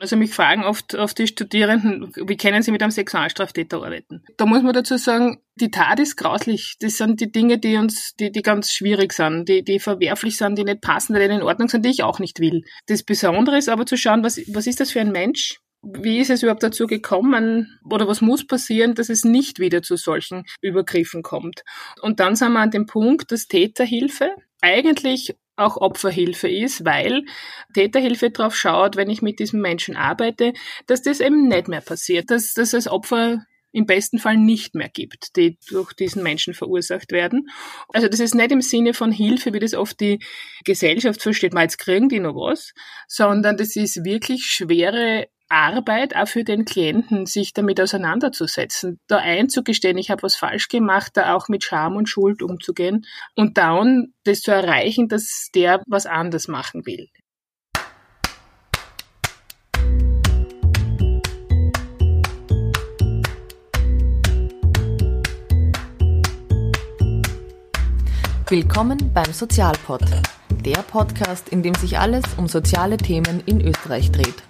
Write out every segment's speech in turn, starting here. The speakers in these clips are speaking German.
Also mich fragen oft, oft die Studierenden, wie können sie mit einem Sexualstraftäter arbeiten? Da muss man dazu sagen, die Tat ist grauslich. Das sind die Dinge, die uns, die, die ganz schwierig sind, die, die verwerflich sind, die nicht passen, die in Ordnung sind, die ich auch nicht will. Das Besondere ist aber zu schauen, was, was ist das für ein Mensch? Wie ist es überhaupt dazu gekommen oder was muss passieren, dass es nicht wieder zu solchen Übergriffen kommt? Und dann sind wir an dem Punkt, dass Täterhilfe eigentlich auch Opferhilfe ist, weil Täterhilfe darauf schaut, wenn ich mit diesem Menschen arbeite, dass das eben nicht mehr passiert, dass das als Opfer im besten Fall nicht mehr gibt, die durch diesen Menschen verursacht werden. Also das ist nicht im Sinne von Hilfe, wie das oft die Gesellschaft versteht, mal jetzt kriegen die noch was, sondern das ist wirklich schwere Arbeit auch für den Klienten, sich damit auseinanderzusetzen, da einzugestehen, ich habe was falsch gemacht, da auch mit Scham und Schuld umzugehen und dann das zu erreichen, dass der was anders machen will. Willkommen beim Sozialpod, der Podcast, in dem sich alles um soziale Themen in Österreich dreht.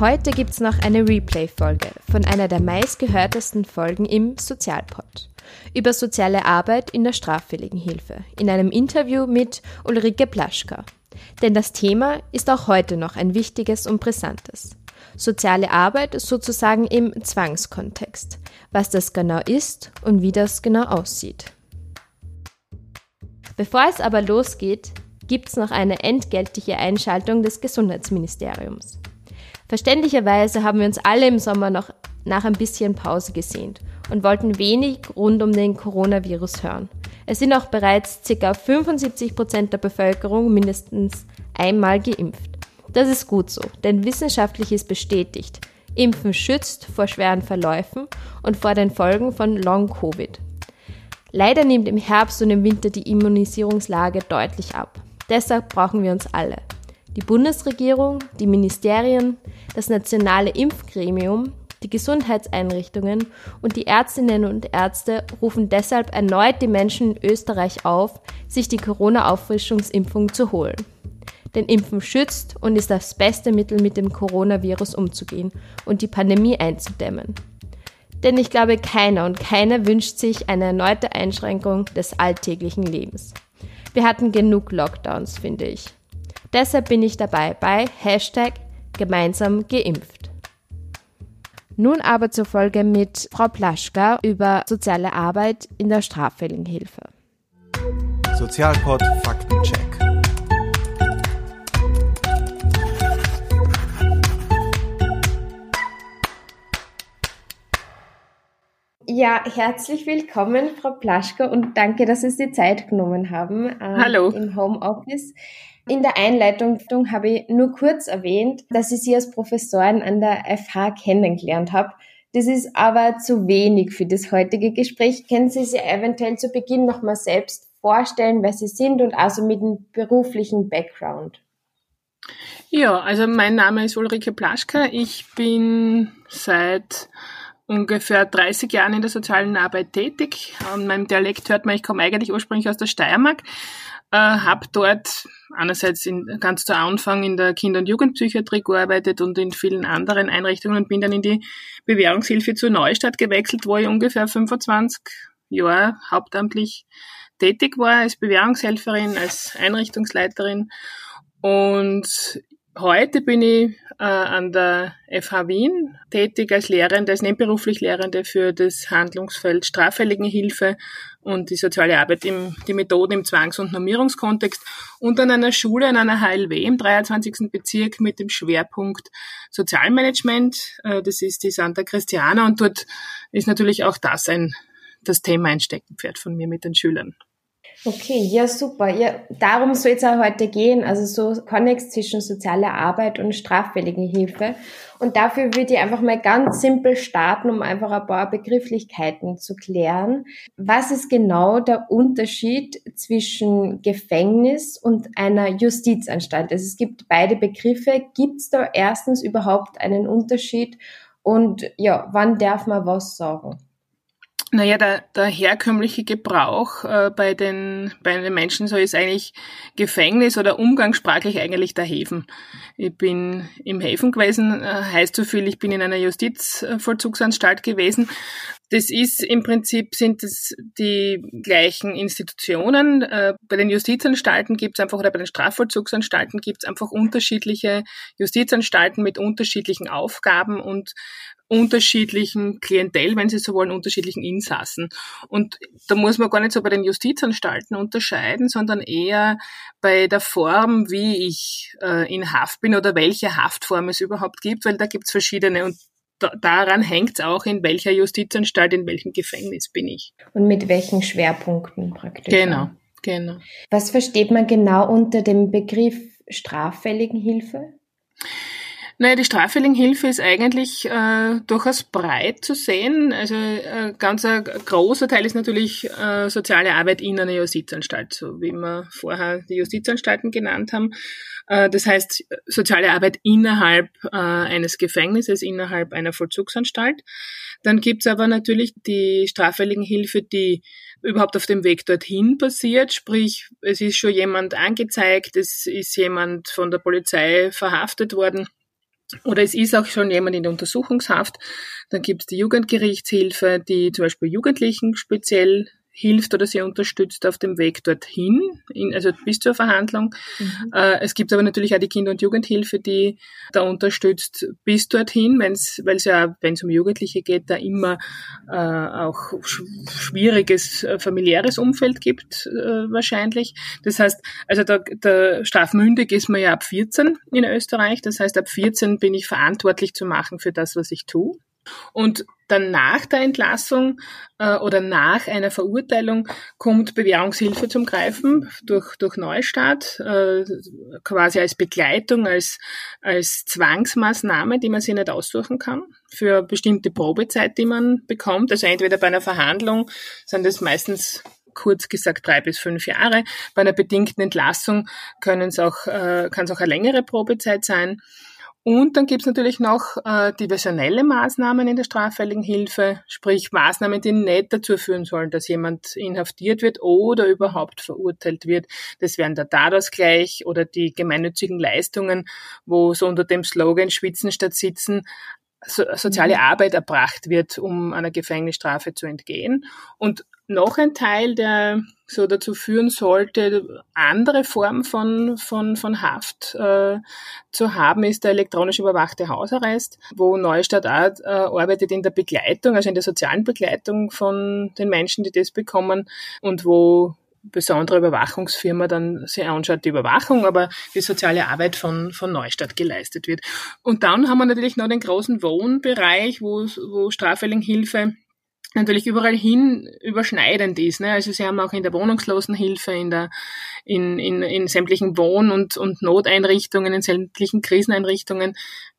Heute gibt es noch eine Replay-Folge von einer der meistgehörtesten Folgen im Sozialpod über soziale Arbeit in der straffälligen Hilfe in einem Interview mit Ulrike Plaschka. Denn das Thema ist auch heute noch ein wichtiges und brisantes. Soziale Arbeit sozusagen im Zwangskontext, was das genau ist und wie das genau aussieht. Bevor es aber losgeht, gibt es noch eine entgeltliche Einschaltung des Gesundheitsministeriums. Verständlicherweise haben wir uns alle im Sommer noch nach ein bisschen Pause gesehnt und wollten wenig rund um den Coronavirus hören. Es sind auch bereits ca. 75 Prozent der Bevölkerung mindestens einmal geimpft. Das ist gut so, denn wissenschaftlich ist bestätigt, Impfen schützt vor schweren Verläufen und vor den Folgen von Long-Covid. Leider nimmt im Herbst und im Winter die Immunisierungslage deutlich ab. Deshalb brauchen wir uns alle. Die Bundesregierung, die Ministerien, das nationale Impfgremium, die Gesundheitseinrichtungen und die Ärztinnen und Ärzte rufen deshalb erneut die Menschen in Österreich auf, sich die Corona-Auffrischungsimpfung zu holen. Denn Impfen schützt und ist das beste Mittel, mit dem Coronavirus umzugehen und die Pandemie einzudämmen. Denn ich glaube, keiner und keiner wünscht sich eine erneute Einschränkung des alltäglichen Lebens. Wir hatten genug Lockdowns, finde ich. Deshalb bin ich dabei bei Hashtag gemeinsam geimpft. Nun aber zur Folge mit Frau Plaschka über soziale Arbeit in der straffälligen Hilfe. Sozialpod Faktencheck. Ja, herzlich willkommen, Frau Plaschka, und danke, dass Sie sich die Zeit genommen haben ähm, Hallo. im Homeoffice. In der Einleitung habe ich nur kurz erwähnt, dass ich Sie als Professorin an der FH kennengelernt habe. Das ist aber zu wenig für das heutige Gespräch. Können Sie sich eventuell zu Beginn nochmal selbst vorstellen, wer Sie sind und also mit dem beruflichen Background? Ja, also mein Name ist Ulrike Plaschka. Ich bin seit ungefähr 30 Jahren in der sozialen Arbeit tätig. An meinem Dialekt hört man, ich komme eigentlich ursprünglich aus der Steiermark, äh, habe dort einerseits in, ganz zu Anfang in der Kinder- und Jugendpsychiatrie gearbeitet und in vielen anderen Einrichtungen und bin dann in die Bewährungshilfe zur Neustadt gewechselt, wo ich ungefähr 25 Jahre hauptamtlich tätig war als Bewährungshelferin, als Einrichtungsleiterin. Und Heute bin ich äh, an der FH Wien tätig als Lehrende, als nebenberuflich Lehrende für das Handlungsfeld straffälligen Hilfe und die soziale Arbeit, im, die Methoden im Zwangs- und Normierungskontext und an einer Schule, an einer HLW im 23. Bezirk mit dem Schwerpunkt Sozialmanagement. Äh, das ist die Santa Christiana und dort ist natürlich auch das ein, das Thema ein Steckenpferd von mir mit den Schülern. Okay, ja, super. Ja, darum soll es auch heute gehen, also so Konnex zwischen sozialer Arbeit und straffälligen Hilfe. Und dafür würde ich einfach mal ganz simpel starten, um einfach ein paar Begrifflichkeiten zu klären. Was ist genau der Unterschied zwischen Gefängnis und einer Justizanstalt? Also es gibt beide Begriffe. Gibt es da erstens überhaupt einen Unterschied? Und ja, wann darf man was sagen? Naja, der, der herkömmliche Gebrauch äh, bei, den, bei den Menschen so ist eigentlich Gefängnis oder umgangssprachlich eigentlich der Häfen. Ich bin im Häfen gewesen, äh, heißt so viel, ich bin in einer Justizvollzugsanstalt gewesen. Das ist im Prinzip sind es die gleichen Institutionen. Äh, bei den Justizanstalten gibt es einfach oder bei den Strafvollzugsanstalten gibt es einfach unterschiedliche Justizanstalten mit unterschiedlichen Aufgaben und unterschiedlichen Klientel, wenn Sie so wollen, unterschiedlichen Insassen. Und da muss man gar nicht so bei den Justizanstalten unterscheiden, sondern eher bei der Form, wie ich äh, in Haft bin oder welche Haftform es überhaupt gibt, weil da gibt es verschiedene und da, daran hängt es auch, in welcher Justizanstalt, in welchem Gefängnis bin ich. Und mit welchen Schwerpunkten praktisch. Genau, genau. Was versteht man genau unter dem Begriff straffälligen Hilfe? Naja, die Straffälligenhilfe ist eigentlich äh, durchaus breit zu sehen. Also äh, ganz ein großer Teil ist natürlich äh, soziale Arbeit in einer Justizanstalt, so wie wir vorher die Justizanstalten genannt haben. Äh, das heißt, soziale Arbeit innerhalb äh, eines Gefängnisses, innerhalb einer Vollzugsanstalt. Dann gibt's aber natürlich die Straffälligenhilfe, die überhaupt auf dem Weg dorthin passiert. Sprich, es ist schon jemand angezeigt, es ist jemand von der Polizei verhaftet worden oder es ist auch schon jemand in der Untersuchungshaft. Dann gibt es die Jugendgerichtshilfe, die zum Beispiel Jugendlichen speziell hilft oder sie unterstützt auf dem Weg dorthin, in, also bis zur Verhandlung. Mhm. Äh, es gibt aber natürlich auch die Kinder- und Jugendhilfe, die da unterstützt bis dorthin, weil es ja, wenn es um Jugendliche geht, da immer äh, auch sch schwieriges äh, familiäres Umfeld gibt äh, wahrscheinlich. Das heißt, also da, der strafmündig ist man ja ab 14 in Österreich. Das heißt, ab 14 bin ich verantwortlich zu machen für das, was ich tue. Und dann nach der Entlassung äh, oder nach einer Verurteilung kommt Bewährungshilfe zum Greifen durch, durch Neustart, äh, quasi als Begleitung, als, als Zwangsmaßnahme, die man sich nicht aussuchen kann, für bestimmte Probezeit, die man bekommt. Also entweder bei einer Verhandlung sind das meistens kurz gesagt drei bis fünf Jahre. Bei einer bedingten Entlassung können es auch, äh, kann es auch eine längere Probezeit sein. Und dann gibt es natürlich noch äh, diversionelle Maßnahmen in der straffälligen Hilfe, sprich Maßnahmen, die nicht dazu führen sollen, dass jemand inhaftiert wird oder überhaupt verurteilt wird. Das wären der Tatausgleich oder die gemeinnützigen Leistungen, wo so unter dem Slogan Schwitzen statt Sitzen so, soziale mhm. Arbeit erbracht wird, um einer Gefängnisstrafe zu entgehen. Und noch ein Teil, der so dazu führen sollte, andere Formen von, von, von Haft äh, zu haben, ist der elektronisch überwachte Hausarrest, wo Neustadt auch, äh, arbeitet in der Begleitung, also in der sozialen Begleitung von den Menschen, die das bekommen und wo besondere Überwachungsfirma dann sich anschaut, die Überwachung, aber die soziale Arbeit von, von Neustadt geleistet wird. Und dann haben wir natürlich noch den großen Wohnbereich, wo, wo Straffälligenhilfe natürlich überall hin überschneidend ist. Ne? Also sie haben auch in der Wohnungslosenhilfe, in der in, in, in sämtlichen Wohn- und, und Noteinrichtungen, in sämtlichen Kriseneinrichtungen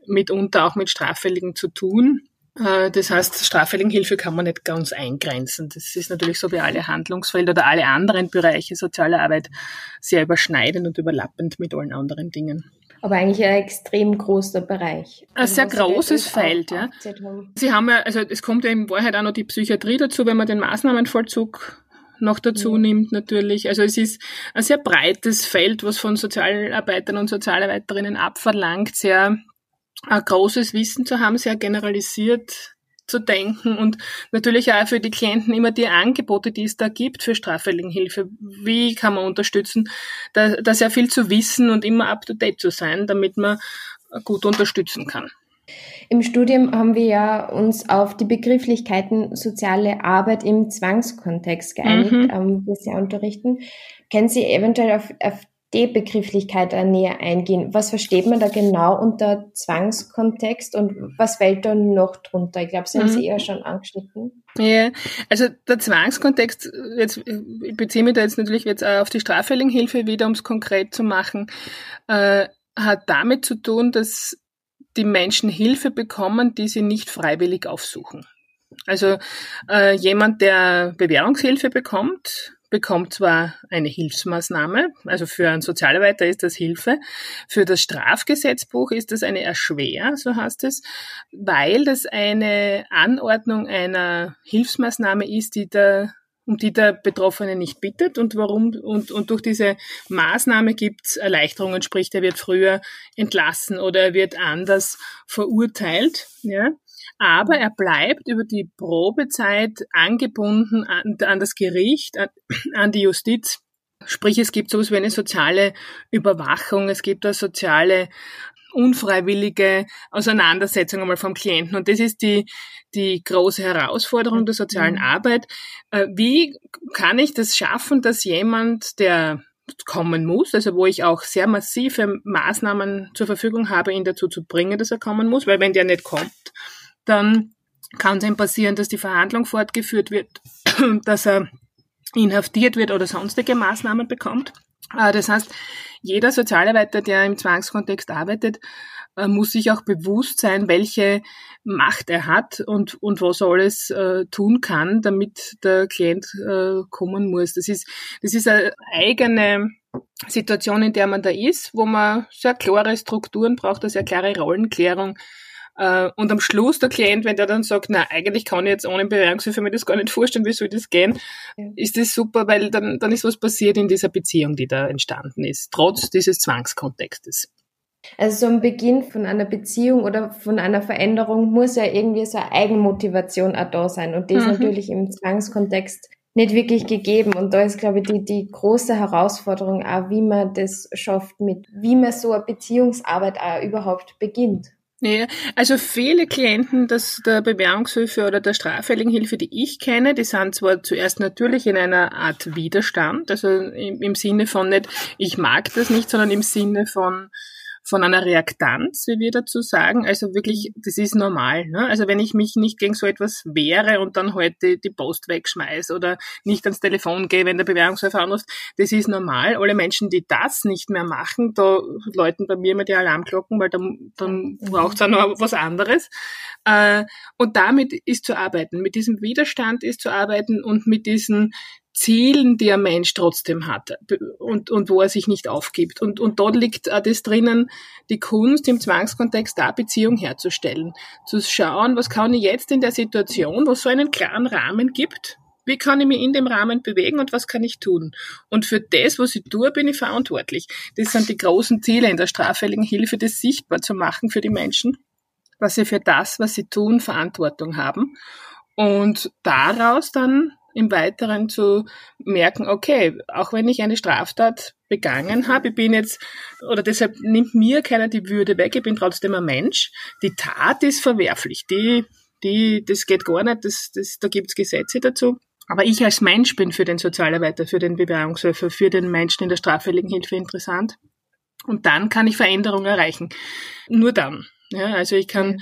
mitunter auch mit Straffälligen zu tun. Äh, das heißt, Straffälligenhilfe kann man nicht ganz eingrenzen. Das ist natürlich so wie alle Handlungsfelder oder alle anderen Bereiche sozialer Arbeit sehr überschneidend und überlappend mit allen anderen Dingen aber eigentlich ein extrem großer Bereich. Ein sehr großes Feld, ja. Sie haben ja, also es kommt ja in Wahrheit auch noch die Psychiatrie dazu, wenn man den Maßnahmenvollzug noch dazu mhm. nimmt natürlich. Also es ist ein sehr breites Feld, was von Sozialarbeitern und Sozialarbeiterinnen abverlangt, sehr ein großes Wissen zu haben, sehr generalisiert zu denken und natürlich auch für die Klienten immer die Angebote, die es da gibt für Straffälligenhilfe. Wie kann man unterstützen, da, da sehr viel zu wissen und immer up to date zu sein, damit man gut unterstützen kann. Im Studium haben wir ja uns auf die Begrifflichkeiten soziale Arbeit im Zwangskontext geeinigt, mhm. ähm, wir sie unterrichten. Kennen Sie eventuell auf, auf die Begrifflichkeit näher eingehen. Was versteht man da genau unter Zwangskontext und was fällt da noch drunter? Ich glaube, Sie haben mhm. Sie eher schon angeschnitten. Ja, also der Zwangskontext, jetzt, ich beziehe mich da jetzt natürlich jetzt auch auf die Straffälligenhilfe wieder, um es konkret zu machen, äh, hat damit zu tun, dass die Menschen Hilfe bekommen, die sie nicht freiwillig aufsuchen. Also äh, jemand, der Bewährungshilfe bekommt, bekommt zwar eine Hilfsmaßnahme, also für einen Sozialarbeiter ist das Hilfe, für das Strafgesetzbuch ist das eine Erschwer, so heißt es, weil das eine Anordnung einer Hilfsmaßnahme ist, die der um die der Betroffene nicht bittet und warum und, und durch diese Maßnahme gibt es Erleichterungen, sprich, er wird früher entlassen oder er wird anders verurteilt, ja. Aber er bleibt über die Probezeit angebunden an, an das Gericht, an, an die Justiz. Sprich, es gibt sowas wie eine soziale Überwachung, es gibt eine soziale unfreiwillige Auseinandersetzung einmal vom Klienten. Und das ist die, die große Herausforderung der sozialen mhm. Arbeit. Äh, wie kann ich das schaffen, dass jemand, der kommen muss, also wo ich auch sehr massive Maßnahmen zur Verfügung habe, ihn dazu zu bringen, dass er kommen muss, weil wenn der nicht kommt, dann kann es ihm passieren, dass die Verhandlung fortgeführt wird, dass er inhaftiert wird oder sonstige Maßnahmen bekommt. Äh, das heißt, jeder Sozialarbeiter, der im Zwangskontext arbeitet, äh, muss sich auch bewusst sein, welche Macht er hat und, und was er alles äh, tun kann, damit der Klient äh, kommen muss. Das ist, das ist eine eigene Situation, in der man da ist, wo man sehr klare Strukturen braucht, eine sehr klare Rollenklärung und am Schluss der Klient, wenn der dann sagt, na, eigentlich kann ich jetzt ohne Bewährungshilfe mir das gar nicht vorstellen, wie soll das gehen, ist das super, weil dann, dann ist was passiert in dieser Beziehung, die da entstanden ist, trotz dieses Zwangskontextes. Also so ein Beginn von einer Beziehung oder von einer Veränderung muss ja irgendwie so eine Eigenmotivation auch da sein. Und die ist mhm. natürlich im Zwangskontext nicht wirklich gegeben. Und da ist, glaube ich, die, die große Herausforderung auch, wie man das schafft, mit wie man so eine Beziehungsarbeit auch überhaupt beginnt. Ja, also viele Klienten das der Bewährungshilfe oder der straffälligen Hilfe, die ich kenne, die sind zwar zuerst natürlich in einer Art Widerstand, also im, im Sinne von nicht, ich mag das nicht, sondern im Sinne von, von einer Reaktanz, wie wir dazu sagen. Also wirklich, das ist normal. Ne? Also wenn ich mich nicht gegen so etwas wehre und dann heute halt die Post wegschmeiße oder nicht ans Telefon gehe, wenn der Bewährungshelfer anruft, das ist normal. Alle Menschen, die das nicht mehr machen, da läuten bei mir immer die Alarmglocken, weil dann, dann braucht es auch noch was anderes. Äh, und damit ist zu arbeiten. Mit diesem Widerstand ist zu arbeiten und mit diesen Zielen, die ein Mensch trotzdem hat und, und wo er sich nicht aufgibt. Und, und dort liegt auch das drinnen, die Kunst im Zwangskontext da Beziehung herzustellen. Zu schauen, was kann ich jetzt in der Situation, wo es so einen klaren Rahmen gibt, wie kann ich mich in dem Rahmen bewegen und was kann ich tun? Und für das, was ich tue, bin ich verantwortlich. Das sind die großen Ziele in der straffälligen Hilfe, das sichtbar zu machen für die Menschen, dass sie für das, was sie tun, Verantwortung haben. Und daraus dann im Weiteren zu merken, okay, auch wenn ich eine Straftat begangen habe, ich bin jetzt, oder deshalb nimmt mir keiner die Würde weg, ich bin trotzdem ein Mensch. Die Tat ist verwerflich, die, die, das geht gar nicht, das, das, da gibt's Gesetze dazu. Aber ich als Mensch bin für den Sozialarbeiter, für den Bewährungshilfe, für den Menschen in der straffälligen Hilfe interessant. Und dann kann ich Veränderungen erreichen. Nur dann. Ja, also ich kann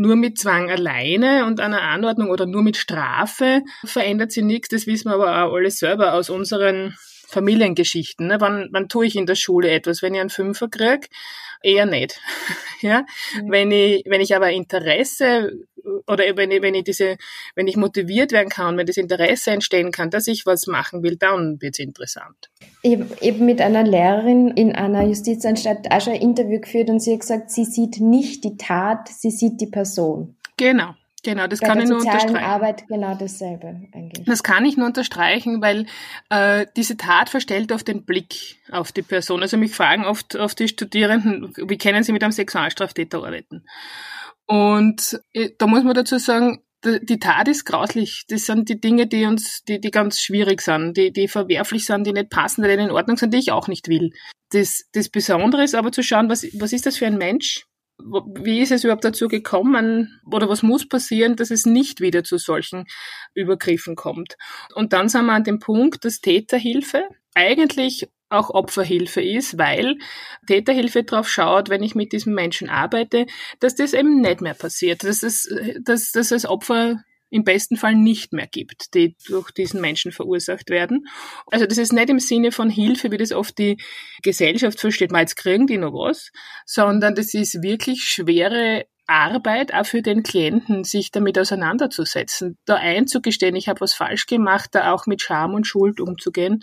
nur mit Zwang alleine und einer Anordnung oder nur mit Strafe verändert sie nichts. Das wissen wir aber auch alles selber aus unseren Familiengeschichten. Ne? Wann, wann tue ich in der Schule etwas? Wenn ich einen Fünfer kriege, eher nicht. ja? Mhm. Wenn ich, wenn ich aber Interesse oder wenn ich, wenn ich diese, wenn ich motiviert werden kann, wenn das Interesse entstehen kann, dass ich was machen will, dann wird es interessant. Ich habe eben mit einer Lehrerin in einer Justizanstalt auch schon ein Interview geführt und sie hat gesagt, sie sieht nicht die Tat, sie sieht die Person. Genau. Genau, das Bei kann ich nur unterstreichen. Arbeit genau dasselbe eigentlich. Das kann ich nur unterstreichen, weil äh, diese Tat verstellt oft den Blick auf die Person. Also mich fragen oft, oft die Studierenden, wie können sie mit einem Sexualstraftäter arbeiten? Und äh, da muss man dazu sagen, die Tat ist grauslich. Das sind die Dinge, die uns, die, die ganz schwierig sind, die, die verwerflich sind, die nicht passen, die in Ordnung sind, die ich auch nicht will. Das, das Besondere ist aber zu schauen, was, was ist das für ein Mensch? wie ist es überhaupt dazu gekommen oder was muss passieren, dass es nicht wieder zu solchen Übergriffen kommt? Und dann sind wir an dem Punkt, dass Täterhilfe eigentlich auch Opferhilfe ist, weil Täterhilfe darauf schaut, wenn ich mit diesem Menschen arbeite, dass das eben nicht mehr passiert, dass, es, dass, dass das Opfer im besten Fall nicht mehr gibt, die durch diesen Menschen verursacht werden. Also das ist nicht im Sinne von Hilfe, wie das oft die Gesellschaft versteht, mal jetzt kriegen die noch was, sondern das ist wirklich schwere Arbeit auch für den Klienten, sich damit auseinanderzusetzen, da einzugestehen, ich habe was falsch gemacht, da auch mit Scham und Schuld umzugehen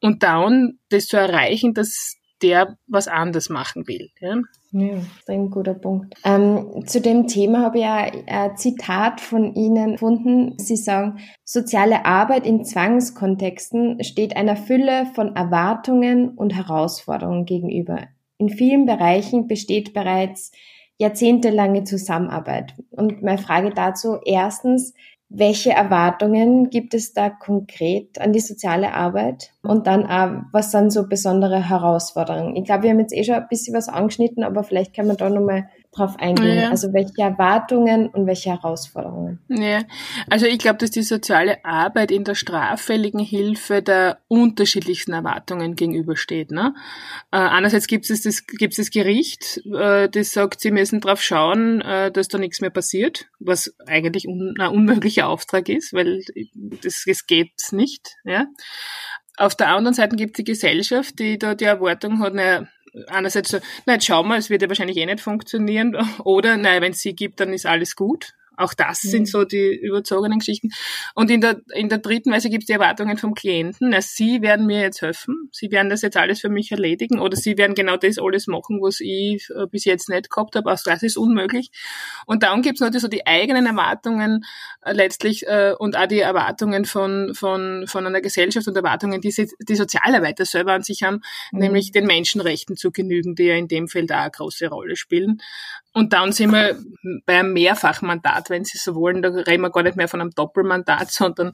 und dann das zu erreichen, dass der was anders machen will. Ja. Ja, ein guter Punkt. Ähm, zu dem Thema habe ich ein Zitat von Ihnen gefunden. Sie sagen, soziale Arbeit in Zwangskontexten steht einer Fülle von Erwartungen und Herausforderungen gegenüber. In vielen Bereichen besteht bereits jahrzehntelange Zusammenarbeit. Und meine Frage dazu, erstens, welche Erwartungen gibt es da konkret an die soziale Arbeit? Und dann auch, was sind so besondere Herausforderungen? Ich glaube, wir haben jetzt eh schon ein bisschen was angeschnitten, aber vielleicht kann man da nochmal drauf eingehen. Ja. Also welche Erwartungen und welche Herausforderungen? Ja, also ich glaube, dass die soziale Arbeit in der straffälligen Hilfe der unterschiedlichsten Erwartungen gegenübersteht. Ne? Äh, einerseits gibt es das, gibt's das Gericht, äh, das sagt, sie müssen darauf schauen, äh, dass da nichts mehr passiert, was eigentlich un ein unmöglicher Auftrag ist, weil das, das geht nicht. Ja? Auf der anderen Seite gibt es die Gesellschaft, die da die Erwartung hat, naja, einerseits so, na jetzt schauen wir, es wird ja wahrscheinlich eh nicht funktionieren, oder naja, wenn es sie gibt, dann ist alles gut. Auch das mhm. sind so die überzogenen Geschichten. Und in der, in der dritten Weise gibt es die Erwartungen vom Klienten. Na, sie werden mir jetzt helfen. Sie werden das jetzt alles für mich erledigen. Oder sie werden genau das alles machen, was ich äh, bis jetzt nicht gehabt habe. Auch das ist unmöglich. Und dann gibt es natürlich so die eigenen Erwartungen äh, letztlich äh, und auch die Erwartungen von, von, von einer Gesellschaft und Erwartungen, die sie, die Sozialarbeiter selber an sich haben, mhm. nämlich den Menschenrechten zu genügen, die ja in dem Feld auch eine große Rolle spielen. Und dann sind wir bei einem Mehrfachmandat, wenn Sie so wollen. Da reden wir gar nicht mehr von einem Doppelmandat, sondern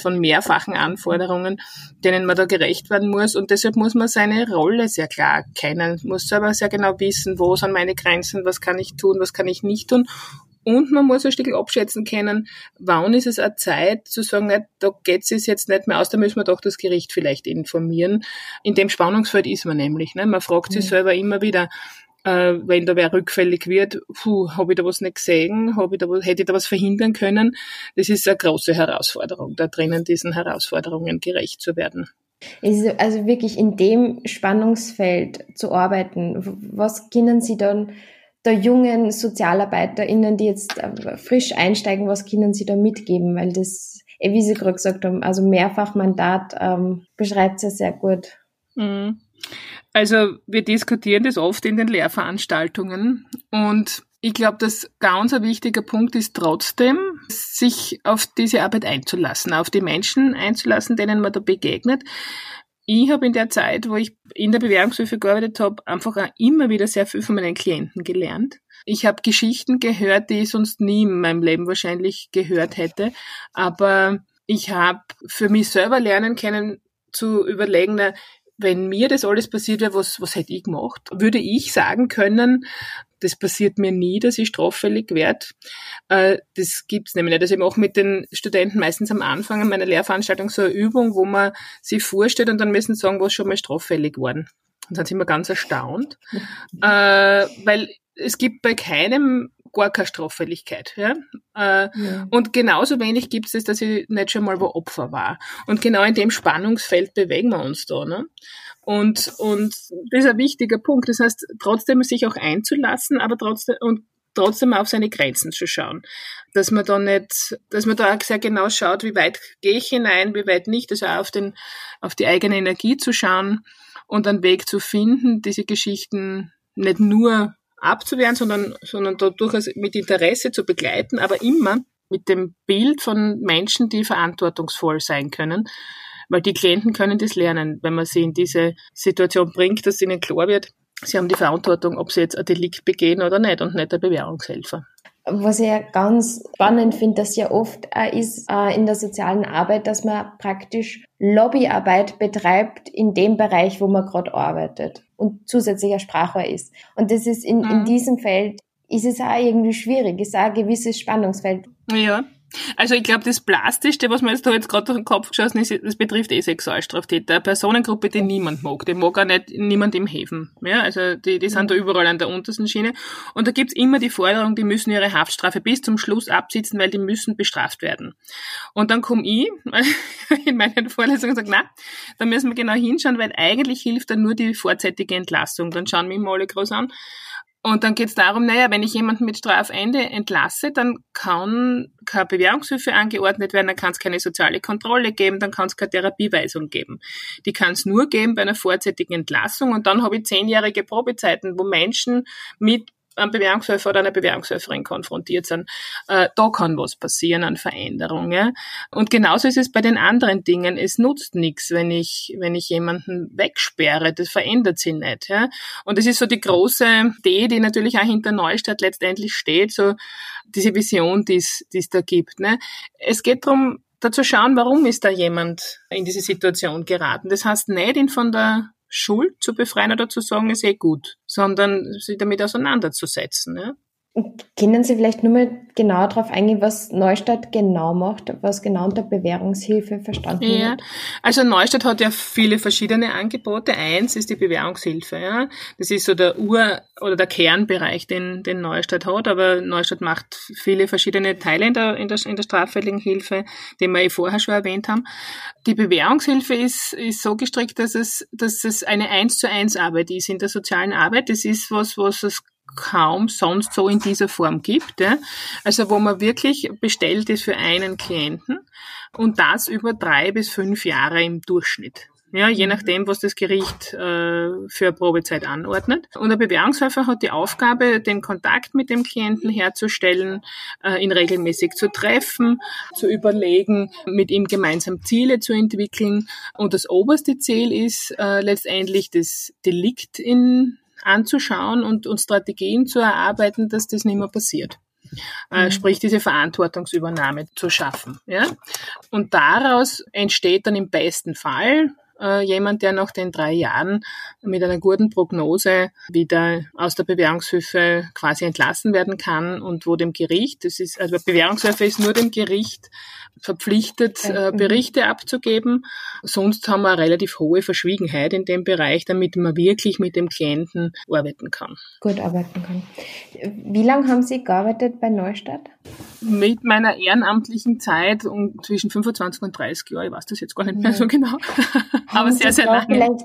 von mehrfachen Anforderungen, denen man da gerecht werden muss. Und deshalb muss man seine Rolle sehr klar kennen, muss selber sehr genau wissen, wo sind meine Grenzen, was kann ich tun, was kann ich nicht tun. Und man muss ein Stück abschätzen können, wann ist es eine Zeit zu sagen, nicht, da geht es jetzt nicht mehr aus, da müssen wir doch das Gericht vielleicht informieren. In dem Spannungsfeld ist man nämlich. Ne? Man fragt sich mhm. selber immer wieder, äh, wenn da wer rückfällig wird, habe ich da was nicht gesehen, hab ich da was, hätte ich da was verhindern können. Das ist eine große Herausforderung, da drinnen diesen Herausforderungen gerecht zu werden. Also wirklich in dem Spannungsfeld zu arbeiten, was können Sie dann der jungen SozialarbeiterInnen, die jetzt äh, frisch einsteigen, was können Sie da mitgeben? Weil das, eh, wie Sie gerade gesagt haben, also Mehrfachmandat ähm, beschreibt es ja sehr gut. Mhm. Also wir diskutieren das oft in den Lehrveranstaltungen und ich glaube, dass ganz ein wichtiger Punkt ist trotzdem, sich auf diese Arbeit einzulassen, auf die Menschen einzulassen, denen man da begegnet. Ich habe in der Zeit, wo ich in der Bewährungshilfe gearbeitet habe, einfach auch immer wieder sehr viel von meinen Klienten gelernt. Ich habe Geschichten gehört, die ich sonst nie in meinem Leben wahrscheinlich gehört hätte. Aber ich habe für mich selber lernen können, zu überlegen, na, wenn mir das alles passiert wäre, was, was hätte ich gemacht? Würde ich sagen können, das passiert mir nie, dass ich straffällig werde. Äh, das gibt's nämlich nicht. Also ich mache mit den Studenten meistens am Anfang meiner Lehrveranstaltung so eine Übung, wo man sich vorstellt und dann müssen sie sagen, was schon mal straffällig worden. Und dann sind wir ganz erstaunt, äh, weil es gibt bei keinem gar keine Straffälligkeit. Ja? Äh, ja. Und genauso wenig gibt es, dass ich nicht schon mal wo Opfer war. Und genau in dem Spannungsfeld bewegen wir uns da. Ne? Und, und das ist ein wichtiger Punkt. Das heißt, trotzdem sich auch einzulassen, aber trotzdem und trotzdem auf seine Grenzen zu schauen. Dass man da nicht, dass man da auch sehr genau schaut, wie weit gehe ich hinein, wie weit nicht, also auch auf den, auf die eigene Energie zu schauen und einen Weg zu finden, diese Geschichten nicht nur abzuwehren, sondern, sondern da durchaus mit Interesse zu begleiten, aber immer mit dem Bild von Menschen, die verantwortungsvoll sein können. Weil die Klienten können das lernen, wenn man sie in diese Situation bringt, dass ihnen klar wird, sie haben die Verantwortung, ob sie jetzt ein Delikt begehen oder nicht und nicht der Bewährungshelfer. Was ich ja ganz spannend finde, dass ja oft äh, ist äh, in der sozialen Arbeit, dass man praktisch Lobbyarbeit betreibt in dem Bereich, wo man gerade arbeitet und zusätzlicher Sprachrohr ist. Und das ist in, mhm. in diesem Feld, ist es auch irgendwie schwierig, ist auch ein gewisses Spannungsfeld. Ja. Also ich glaube, das Plastischste, was mir jetzt da jetzt gerade durch den Kopf geschossen ist, das betrifft eh Sexualstraftäter. Eine Personengruppe, die niemand mag. Die mag auch nicht niemand im Häfen. Ja, also die, die sind da überall an der untersten Schiene. Und da gibt's immer die Forderung, die müssen ihre Haftstrafe bis zum Schluss absitzen, weil die müssen bestraft werden. Und dann komme ich in meinen Vorlesungen und sage, na, da müssen wir genau hinschauen, weil eigentlich hilft da nur die vorzeitige Entlassung. Dann schauen wir immer alle groß an. Und dann geht es darum, naja, wenn ich jemanden mit Strafende entlasse, dann kann keine Bewährungshilfe angeordnet werden, dann kann es keine soziale Kontrolle geben, dann kann es keine Therapieweisung geben. Die kann es nur geben bei einer vorzeitigen Entlassung und dann habe ich zehnjährige Probezeiten, wo Menschen mit einem Bewährungshelfer oder einer Bewährungshelferin konfrontiert sind, äh, da kann was passieren an Veränderungen. Und genauso ist es bei den anderen Dingen. Es nutzt nichts, wenn ich, wenn ich jemanden wegsperre. Das verändert sich nicht. Ja? Und das ist so die große Idee, die natürlich auch hinter Neustadt letztendlich steht, so diese Vision, die es da gibt. Ne? Es geht darum, da zu schauen, warum ist da jemand in diese Situation geraten. Das heißt nicht, ihn von der Schuld zu befreien oder zu sagen, ist eh gut, sondern sich damit auseinanderzusetzen. Ja? Können Sie vielleicht nur mal genauer darauf eingehen, was Neustadt genau macht, was genau unter Bewährungshilfe verstanden ja. wird? Also Neustadt hat ja viele verschiedene Angebote. Eins ist die Bewährungshilfe. Ja. Das ist so der Ur- oder der Kernbereich, den, den Neustadt hat. Aber Neustadt macht viele verschiedene Teile in der, in der, in der straffälligen Hilfe, die wir eh vorher schon erwähnt haben. Die Bewährungshilfe ist, ist so gestrickt, dass es, dass es eine eins zu eins Arbeit ist in der sozialen Arbeit. Das ist was, was es kaum sonst so in dieser Form gibt. Ja? Also wo man wirklich bestellt ist für einen Klienten und das über drei bis fünf Jahre im Durchschnitt. Ja, je nachdem, was das Gericht äh, für Probezeit anordnet. Und der Bewährungshelfer hat die Aufgabe, den Kontakt mit dem Klienten herzustellen, äh, ihn regelmäßig zu treffen, zu überlegen, mit ihm gemeinsam Ziele zu entwickeln. Und das oberste Ziel ist äh, letztendlich das Delikt in anzuschauen und, und Strategien zu erarbeiten, dass das nicht mehr passiert. Äh, mhm. sprich diese Verantwortungsübernahme zu schaffen. Ja? Und daraus entsteht dann im besten Fall äh, jemand, der nach den drei Jahren mit einer guten Prognose wieder aus der Bewährungshilfe quasi entlassen werden kann und wo dem Gericht, das ist, also Bewährungshilfe ist nur dem Gericht verpflichtet, äh. Berichte abzugeben. Sonst haben wir eine relativ hohe Verschwiegenheit in dem Bereich, damit man wirklich mit dem Klienten arbeiten kann. Gut arbeiten kann. Wie lange haben Sie gearbeitet bei Neustadt? Mit meiner ehrenamtlichen Zeit um zwischen 25 und 30 Jahren, ich weiß das jetzt gar nicht mehr so genau, aber sehr, sehr lange.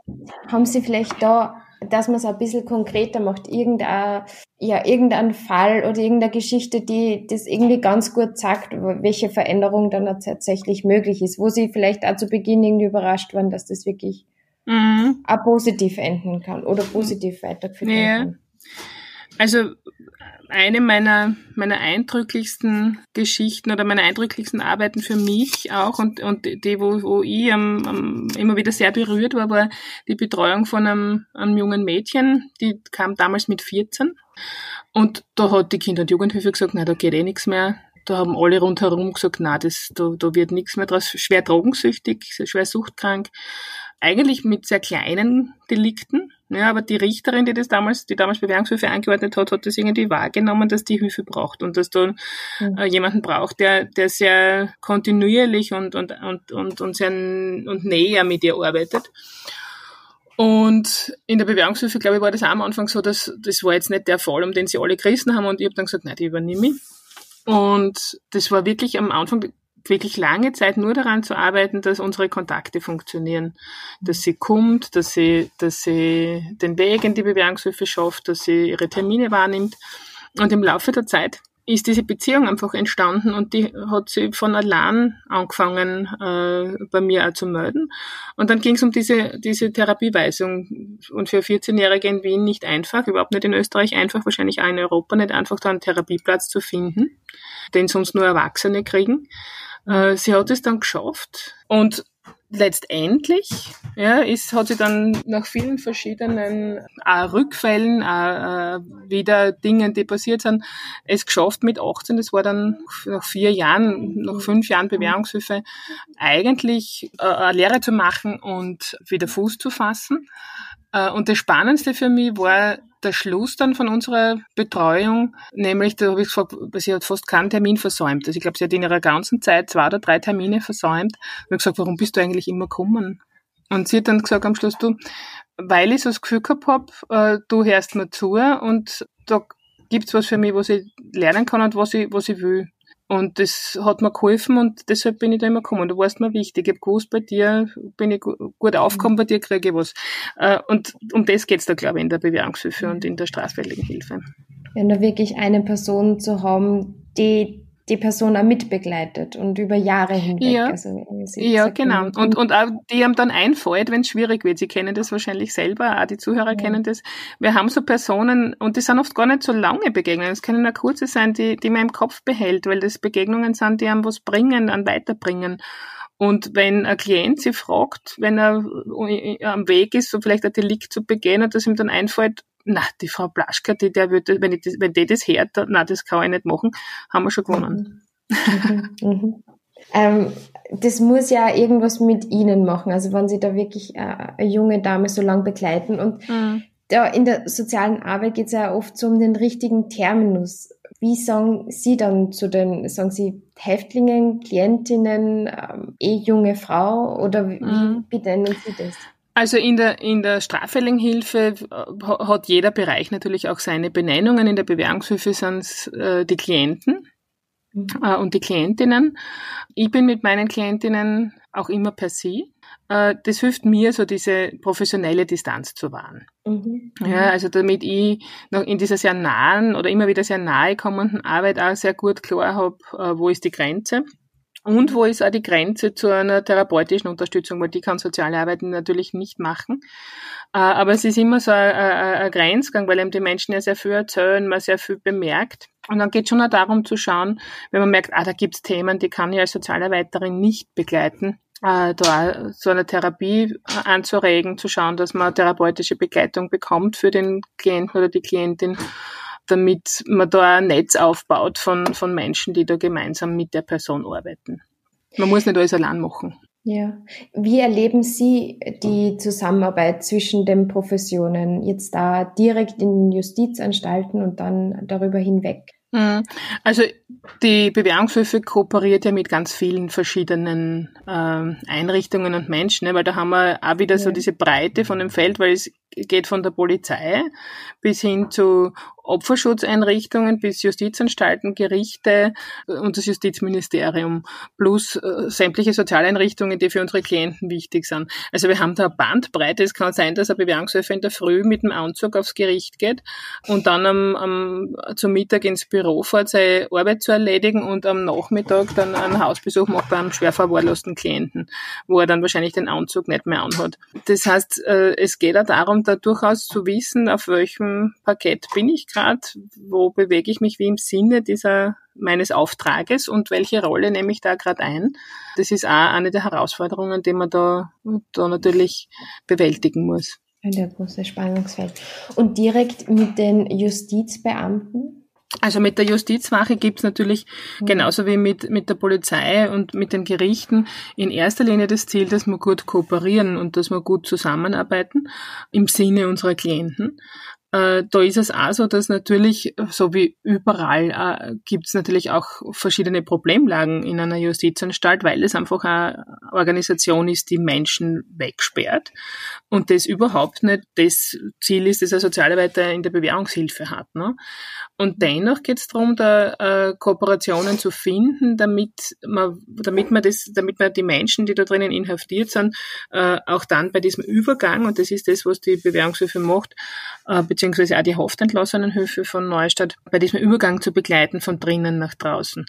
Haben Sie vielleicht da dass man es ein bisschen konkreter macht, irgendein, ja, irgendein Fall oder irgendeine Geschichte, die das irgendwie ganz gut sagt, welche Veränderung dann tatsächlich möglich ist, wo sie vielleicht auch zu Beginn irgendwie überrascht waren, dass das wirklich mhm. auch positiv enden kann oder positiv weitergeführt werden ja. kann. Also eine meiner, meiner eindrücklichsten Geschichten oder meiner eindrücklichsten Arbeiten für mich auch und, und die, wo, wo ich am, am, immer wieder sehr berührt war, war die Betreuung von einem, einem jungen Mädchen, die kam damals mit 14 und da hat die Kinder- und Jugendhilfe gesagt, na, da geht eh nichts mehr. Da haben alle rundherum gesagt, na, das, da, da wird nichts mehr draus. Schwer drogensüchtig, schwer suchtkrank. Eigentlich mit sehr kleinen Delikten, ja, aber die Richterin, die das damals, die damals Bewährungshilfe angeordnet hat, hat das irgendwie wahrgenommen, dass die Hilfe braucht und dass da mhm. äh, jemanden braucht, der, der sehr kontinuierlich und, und, und, und, und sehr und näher mit ihr arbeitet. Und in der Bewährungshilfe, glaube ich, war das auch am Anfang so, dass das war jetzt nicht der Fall, um den sie alle gerissen haben und ich habe dann gesagt, nein, die übernehme ich. Und das war wirklich am Anfang wirklich lange Zeit nur daran zu arbeiten, dass unsere Kontakte funktionieren, dass sie kommt, dass sie, dass sie den Weg in die Bewährungshilfe schafft, dass sie ihre Termine wahrnimmt. Und im Laufe der Zeit ist diese Beziehung einfach entstanden und die hat sie von allein angefangen äh, bei mir auch zu melden. Und dann ging es um diese, diese Therapieweisung. Und für 14-Jährige in Wien nicht einfach, überhaupt nicht in Österreich einfach, wahrscheinlich auch in Europa nicht einfach, da einen Therapieplatz zu finden, den sonst nur Erwachsene kriegen. Äh, sie hat es dann geschafft. Und letztendlich ja, ist, hat sie dann nach vielen verschiedenen äh, Rückfällen, äh, äh, wieder Dingen, die passiert sind, es geschafft mit 18, das war dann nach vier Jahren, nach fünf Jahren Bewährungshilfe, eigentlich eine Lehre zu machen und wieder Fuß zu fassen und das Spannendste für mich war der Schluss dann von unserer Betreuung, nämlich, da habe ich gefragt, sie hat fast keinen Termin versäumt. Also ich glaube, sie hat in ihrer ganzen Zeit zwei oder drei Termine versäumt. Und ich gesagt, warum bist du eigentlich immer gekommen? Und sie hat dann gesagt am Schluss, du, weil ich so das Gefühl gehabt habe, äh, du hörst mir zu und da gibt's was für mich, was ich lernen kann und was ich, was ich will. Und das hat mir geholfen und deshalb bin ich da immer gekommen. Du warst mir wichtig. Ich habe gewusst, bei dir bin ich gut aufgekommen, bei dir kriege ich was. Äh, und um das geht's da, glaube ich, in der Bewährungshilfe und in der straffälligen Hilfe. Wenn da wirklich eine Person zu haben, die die Person auch mitbegleitet und über Jahre hinweg. Ja, also, ja genau. Und, und auch die haben dann einfällt, wenn es schwierig wird. Sie kennen das wahrscheinlich selber, auch die Zuhörer ja. kennen das. Wir haben so Personen, und die sind oft gar nicht so lange Begegnungen. Es können auch kurze sein, die, die man im Kopf behält, weil das Begegnungen sind, die einem was bringen, an weiterbringen. Und wenn ein Klient sie fragt, wenn er am Weg ist, so vielleicht ein Delikt zu begehen und das ihm dann einfällt, na, die Frau Blaschka, die, der würde, wenn, ich das, wenn die das hört, na, das kann ich nicht machen, haben wir schon gewonnen. Mhm. Mhm. Ähm, das muss ja irgendwas mit Ihnen machen, also wenn Sie da wirklich äh, eine junge Dame so lang begleiten und mhm. da in der sozialen Arbeit geht es ja oft so um den richtigen Terminus. Wie sagen Sie dann zu den, sagen Sie Häftlingen, Klientinnen, ähm, eh junge Frau oder wie, mhm. wie benennen Sie das? Also in der, in der Straffällinghilfe äh, hat jeder Bereich natürlich auch seine Benennungen. In der Bewährungshilfe sind es äh, die Klienten mhm. äh, und die Klientinnen. Ich bin mit meinen Klientinnen auch immer per Sie. Äh, das hilft mir, so diese professionelle Distanz zu wahren. Mhm. Ja, also damit ich noch in dieser sehr nahen oder immer wieder sehr nahe kommenden Arbeit auch sehr gut klar habe, äh, wo ist die Grenze. Und wo ist auch die Grenze zu einer therapeutischen Unterstützung, weil die kann soziale Arbeit natürlich nicht machen. Äh, aber es ist immer so ein, ein Grenzgang, weil eben die Menschen ja sehr viel erzählen, man sehr viel bemerkt. Und dann geht es schon auch darum zu schauen, wenn man merkt, ah, da gibt's Themen, die kann ich als Sozialarbeiterin nicht begleiten, äh, da so eine Therapie anzuregen, zu schauen, dass man therapeutische Begleitung bekommt für den Klienten oder die Klientin damit man da ein Netz aufbaut von, von Menschen, die da gemeinsam mit der Person arbeiten. Man muss nicht alles allein machen. Ja. Wie erleben Sie die Zusammenarbeit zwischen den Professionen jetzt da direkt in den Justizanstalten und dann darüber hinweg? Mhm. Also die Bewährungshilfe kooperiert ja mit ganz vielen verschiedenen äh, Einrichtungen und Menschen, ne? weil da haben wir auch wieder ja. so diese Breite von dem Feld, weil es geht von der Polizei bis hin zu Opferschutzeinrichtungen bis Justizanstalten, Gerichte und das Justizministerium plus äh, sämtliche Sozialeinrichtungen, die für unsere Klienten wichtig sind. Also wir haben da eine Bandbreite. Es kann sein, dass ein Bewährungshilfe in der Früh mit dem Anzug aufs Gericht geht und dann am, am, zum Mittag ins Büro fährt, seine Arbeit zu erledigen und am Nachmittag dann einen Hausbesuch macht bei einem schwer verwahrlosten Klienten, wo er dann wahrscheinlich den Anzug nicht mehr anhat. Das heißt, äh, es geht auch darum, da durchaus zu wissen, auf welchem Parkett bin ich gerade, wo bewege ich mich wie im Sinne dieser meines Auftrages und welche Rolle nehme ich da gerade ein. Das ist auch eine der Herausforderungen, die man da, da natürlich bewältigen muss. Der große Spannungsfeld. Und direkt mit den Justizbeamten? Also mit der Justizwache gibt's natürlich mhm. genauso wie mit, mit der Polizei und mit den Gerichten in erster Linie das Ziel, dass wir gut kooperieren und dass wir gut zusammenarbeiten im Sinne unserer Klienten. Äh, da ist es auch so, dass natürlich, so wie überall, äh, gibt es natürlich auch verschiedene Problemlagen in einer Justizanstalt, weil es einfach eine Organisation ist, die Menschen wegsperrt und das überhaupt nicht das Ziel ist, das ein Sozialarbeiter in der Bewährungshilfe hat. Ne? Und dennoch geht es darum, da äh, Kooperationen zu finden, damit man, damit man das, damit man die Menschen, die da drinnen inhaftiert sind, äh, auch dann bei diesem Übergang, und das ist das, was die Bewährungshilfe macht, äh, beziehungsweise auch die Haftentlassenenhilfe von Neustadt, bei diesem Übergang zu begleiten von drinnen nach draußen.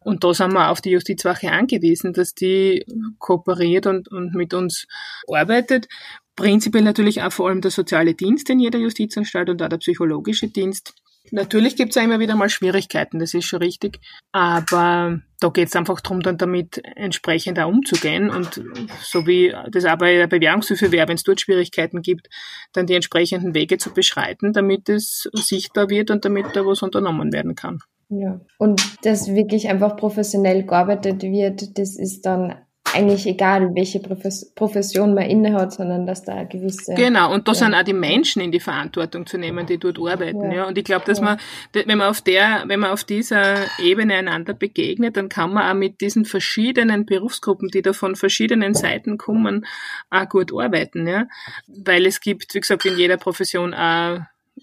Und da sind wir auf die Justizwache angewiesen, dass die kooperiert und, und mit uns arbeitet. Prinzipiell natürlich auch vor allem der soziale Dienst in jeder Justizanstalt und auch der psychologische Dienst. Natürlich gibt es ja immer wieder mal Schwierigkeiten, das ist schon richtig. Aber da geht es einfach darum, dann damit entsprechend auch umzugehen. Und so wie das auch bei der Bewährungshilfe wäre, wenn es dort Schwierigkeiten gibt, dann die entsprechenden Wege zu beschreiten, damit es sichtbar wird und damit da was unternommen werden kann. Ja. Und dass wirklich einfach professionell gearbeitet wird, das ist dann eigentlich egal, welche Profession man innehat, sondern dass da gewisse. Genau, und da ja. sind auch die Menschen in die Verantwortung zu nehmen, die dort arbeiten. Ja. ja. Und ich glaube, dass ja. man, wenn man auf der, wenn man auf dieser Ebene einander begegnet, dann kann man auch mit diesen verschiedenen Berufsgruppen, die da von verschiedenen Seiten kommen, auch gut arbeiten. Ja? Weil es gibt, wie gesagt, in jeder Profession auch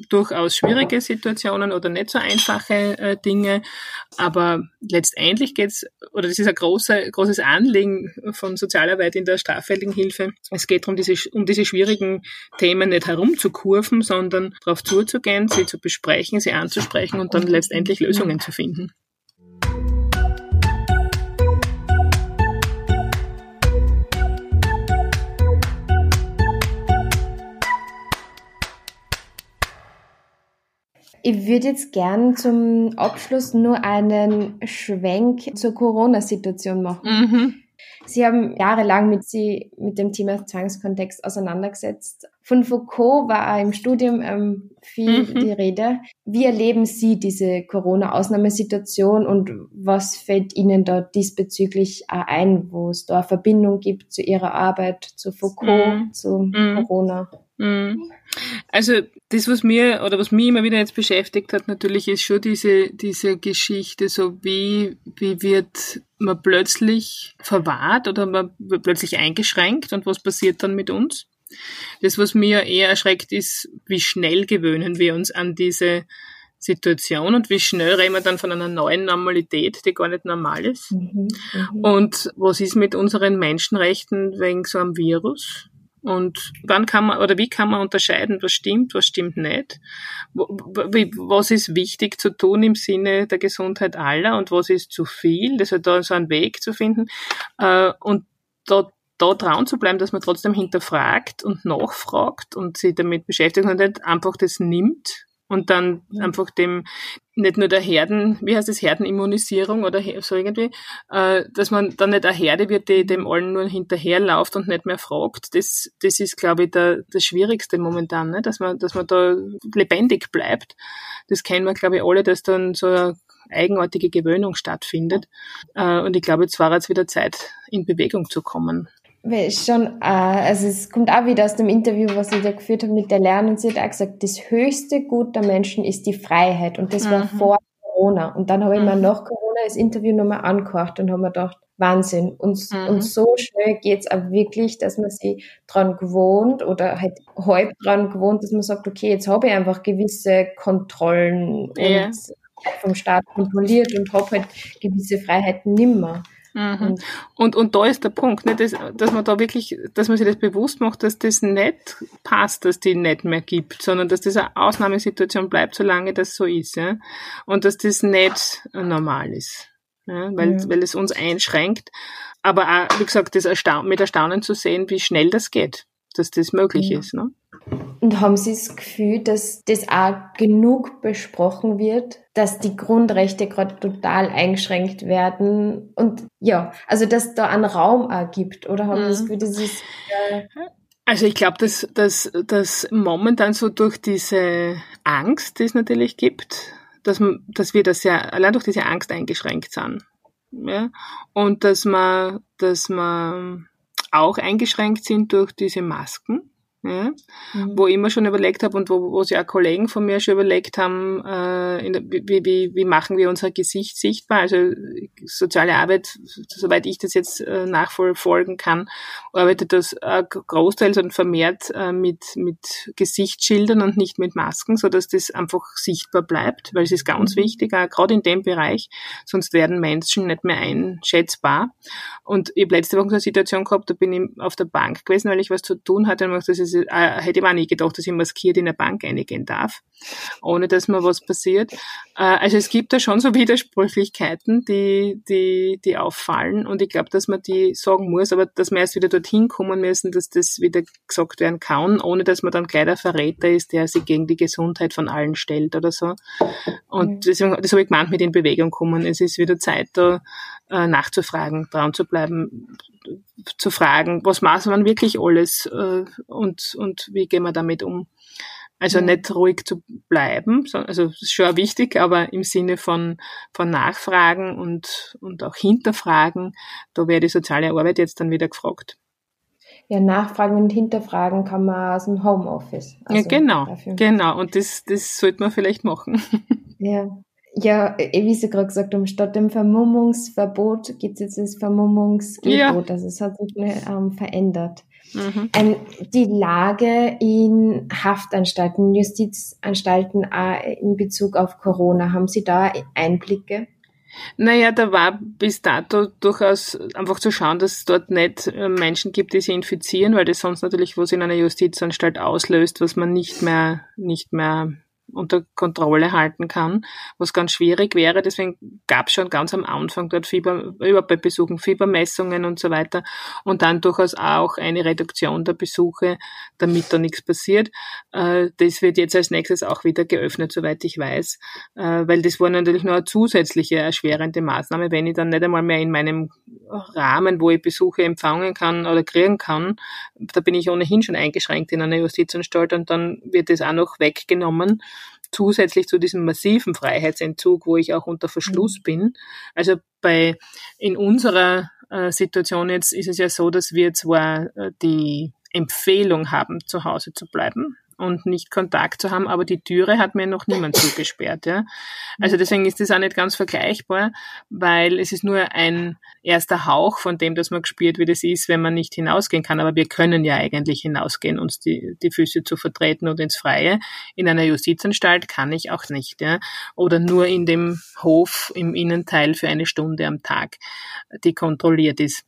durchaus schwierige Situationen oder nicht so einfache äh, Dinge. Aber letztendlich geht's oder das ist ein großer, großes Anliegen von Sozialarbeit in der straffälligen Hilfe. Es geht darum, diese, um diese schwierigen Themen nicht herumzukurven, sondern darauf zuzugehen, sie zu besprechen, sie anzusprechen und dann letztendlich Lösungen zu finden. Ich würde jetzt gern zum Abschluss nur einen Schwenk zur Corona-Situation machen. Mhm. Sie haben jahrelang mit Sie mit dem Thema Zwangskontext auseinandergesetzt. Von Foucault war im Studium ähm, viel mhm. die Rede. Wie erleben Sie diese Corona-Ausnahmesituation und was fällt Ihnen da diesbezüglich ein, wo es da eine Verbindung gibt zu Ihrer Arbeit, zu Foucault, mhm. zu mhm. Corona? Mhm. Also das, was mir oder was mich immer wieder jetzt beschäftigt hat, natürlich ist schon diese, diese Geschichte, so wie, wie wird man plötzlich verwahrt oder man wird plötzlich eingeschränkt und was passiert dann mit uns? Das, was mir eher erschreckt, ist, wie schnell gewöhnen wir uns an diese Situation und wie schnell reden wir dann von einer neuen Normalität, die gar nicht normal ist. Mhm, mhm. und was ist mit unseren Menschenrechten wegen so einem Virus? Und wann kann man oder wie kann man unterscheiden, was stimmt, was stimmt nicht? Was ist wichtig zu tun im Sinne der Gesundheit aller und was ist zu viel? Das hat da so einen Weg zu finden. Äh, und da, da trauen zu bleiben, dass man trotzdem hinterfragt und nachfragt und sich damit beschäftigt und nicht einfach das nimmt und dann einfach dem nicht nur der Herden, wie heißt das, Herdenimmunisierung oder so irgendwie, äh, dass man dann nicht eine Herde wird, die dem allen nur hinterherläuft und nicht mehr fragt. Das, das ist, glaube ich, der, das Schwierigste momentan, ne? dass man, dass man da lebendig bleibt. Das kennen wir, glaube ich, alle, dass dann so eine eigenartige Gewöhnung stattfindet. Äh, und ich glaube, jetzt war jetzt wieder Zeit, in Bewegung zu kommen schon, äh, also es kommt auch wieder aus dem Interview, was ich da geführt habe mit der Lernen. Sie hat auch gesagt, das höchste Gut der Menschen ist die Freiheit. Und das mhm. war vor Corona. Und dann habe ich mir mhm. nach Corona das Interview nochmal angehört und habe mir gedacht, Wahnsinn. Und, mhm. und so schnell geht's auch wirklich, dass man sich dran gewohnt oder halt halb dran gewohnt, dass man sagt, okay, jetzt habe ich einfach gewisse Kontrollen ja. und vom Staat kontrolliert und habe halt gewisse Freiheiten nimmer. Mhm. Und, und da ist der Punkt, ne, dass, dass man da wirklich, dass man sich das bewusst macht, dass das nicht passt, dass die nicht mehr gibt, sondern dass das eine Ausnahmesituation bleibt, solange das so ist. Ja? Und dass das nicht normal ist. Ja? Weil, ja. weil es uns einschränkt. Aber auch, wie gesagt, das Erstaun mit Erstaunen zu sehen, wie schnell das geht, dass das möglich ja. ist. Ne? Und haben Sie das Gefühl, dass das auch genug besprochen wird, dass die Grundrechte gerade total eingeschränkt werden? Und ja, also dass da einen Raum auch gibt, oder haben Sie das mhm. Gefühl, das ist äh, also ich glaube, dass, dass, dass momentan so durch diese Angst, die es natürlich gibt, dass, dass wir das ja allein durch diese Angst eingeschränkt sind. Ja? Und dass man, dass man auch eingeschränkt sind durch diese Masken ja, mhm. wo ich immer schon überlegt habe und wo, wo sich auch Kollegen von mir schon überlegt haben, äh, in, wie, wie, wie machen wir unser Gesicht sichtbar. Also soziale Arbeit, soweit ich das jetzt äh, nachverfolgen kann, arbeitet das äh, großteils und vermehrt äh, mit, mit Gesichtsschildern und nicht mit Masken, so dass das einfach sichtbar bleibt, weil es ist ganz mhm. wichtig, auch gerade in dem Bereich, sonst werden Menschen nicht mehr einschätzbar. Und ich habe letzte Woche eine Situation gehabt, da bin ich auf der Bank gewesen, weil ich was zu tun hatte und das ist ist, äh, hätte ich auch nie gedacht, dass ich maskiert in eine Bank reingehen darf, ohne dass mir was passiert. Äh, also es gibt da schon so Widersprüchlichkeiten, die, die, die auffallen und ich glaube, dass man die sagen muss, aber dass wir erst wieder dorthin kommen müssen, dass das wieder gesagt werden kann, ohne dass man dann gleich der Verräter ist, der sich gegen die Gesundheit von allen stellt oder so. Und mhm. deswegen, das habe ich gemeint mit in Bewegung kommen. Es ist wieder Zeit, da äh, nachzufragen, dran zu bleiben, zu fragen, was macht man wirklich alles äh, und, und wie gehen wir damit um? Also Ja. nicht ruhig zu bleiben, so- also ist schon wichtig, aber im Sinne von, von Nachfragen und, und auch Hinterfragen, da wäre die soziale Arbeit jetzt dann wieder gefragt. Ja, nachfragen und hinterfragen kann man aus dem Homeoffice. ja, Also genau, dafür- genau. Und das, das sollte man vielleicht machen. Ja. Ja, wie Sie gerade gesagt haben, statt dem Vermummungsverbot gibt es jetzt das Vermummungsgebot. Ja. Also es hat sich ähm, verändert. Mhm. Ähm, die Lage in Haftanstalten, Justizanstalten äh, in Bezug auf Corona, haben Sie da Einblicke? Naja, da war bis dato durchaus einfach zu schauen, dass es dort nicht äh, Menschen gibt, die sie infizieren, weil das sonst natürlich was in einer Justizanstalt auslöst, was man nicht mehr, nicht mehr unter Kontrolle halten kann, was ganz schwierig wäre. Deswegen gab es schon ganz am Anfang dort Fieber, überhaupt bei Besuchen Fiebermessungen und so weiter und dann durchaus auch eine Reduktion der Besuche, damit da nichts passiert. Äh, Das wird jetzt als nächstes auch wieder geöffnet, soweit ich weiß, äh, weil das war natürlich nur eine zusätzliche erschwerende Maßnahme, wenn ich dann nicht einmal mehr in meinem Rahmen, wo ich Besuche empfangen kann oder kriegen kann, da bin ich ohnehin schon eingeschränkt in einer Justizanstalt und dann wird das auch noch weggenommen zusätzlich zu diesem massiven Freiheitsentzug, wo ich auch unter Verschluss bin. Also bei in unserer äh, Situation jetzt ist es ja so, dass wir zwar äh, die Empfehlung haben, zu Hause zu bleiben und nicht Kontakt zu haben, aber die Türe hat mir noch niemand zugesperrt. Ja? Also deswegen ist das auch nicht ganz vergleichbar, weil es ist nur ein erster Hauch von dem, dass man gespürt, wie das ist, wenn man nicht hinausgehen kann. Aber wir können ja eigentlich hinausgehen, uns die, die Füße zu vertreten und ins Freie. In einer Justizanstalt kann ich auch nicht. Ja? Oder nur in dem Hof im Innenteil für eine Stunde am Tag, die kontrolliert ist.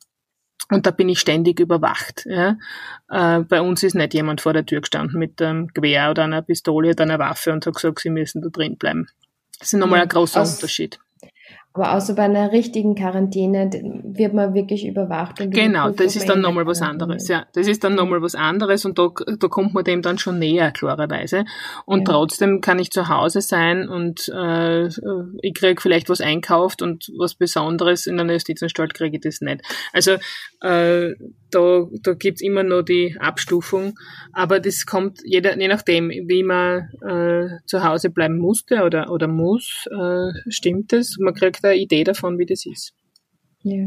Und da bin ich ständig überwacht. Ja. Äh, bei uns ist nicht jemand vor der Tür gestanden mit einem Gewehr oder einer Pistole oder einer Waffe und hat gesagt, sie müssen da drin bleiben. Das ist nochmal ein großer aus- Unterschied. Aber außer bei einer richtigen Quarantäne wird man wirklich überwacht. Und Genau, das ist dann nochmal was anderes. Ja, das ist dann nochmal was anderes und da, da kommt man dem dann schon näher, klarerweise. Und Ja. trotzdem kann ich zu Hause sein und äh, ich krieg vielleicht was einkauft und was Besonderes in einer Justizanstalt kriege ich das nicht. Also äh, da, da gibt's immer noch die Abstufung, aber das kommt jeder, je nachdem, wie man äh, zu Hause bleiben musste oder, oder muss, äh, stimmt es. Man kriegt eine Idee davon, wie das ist. Ja.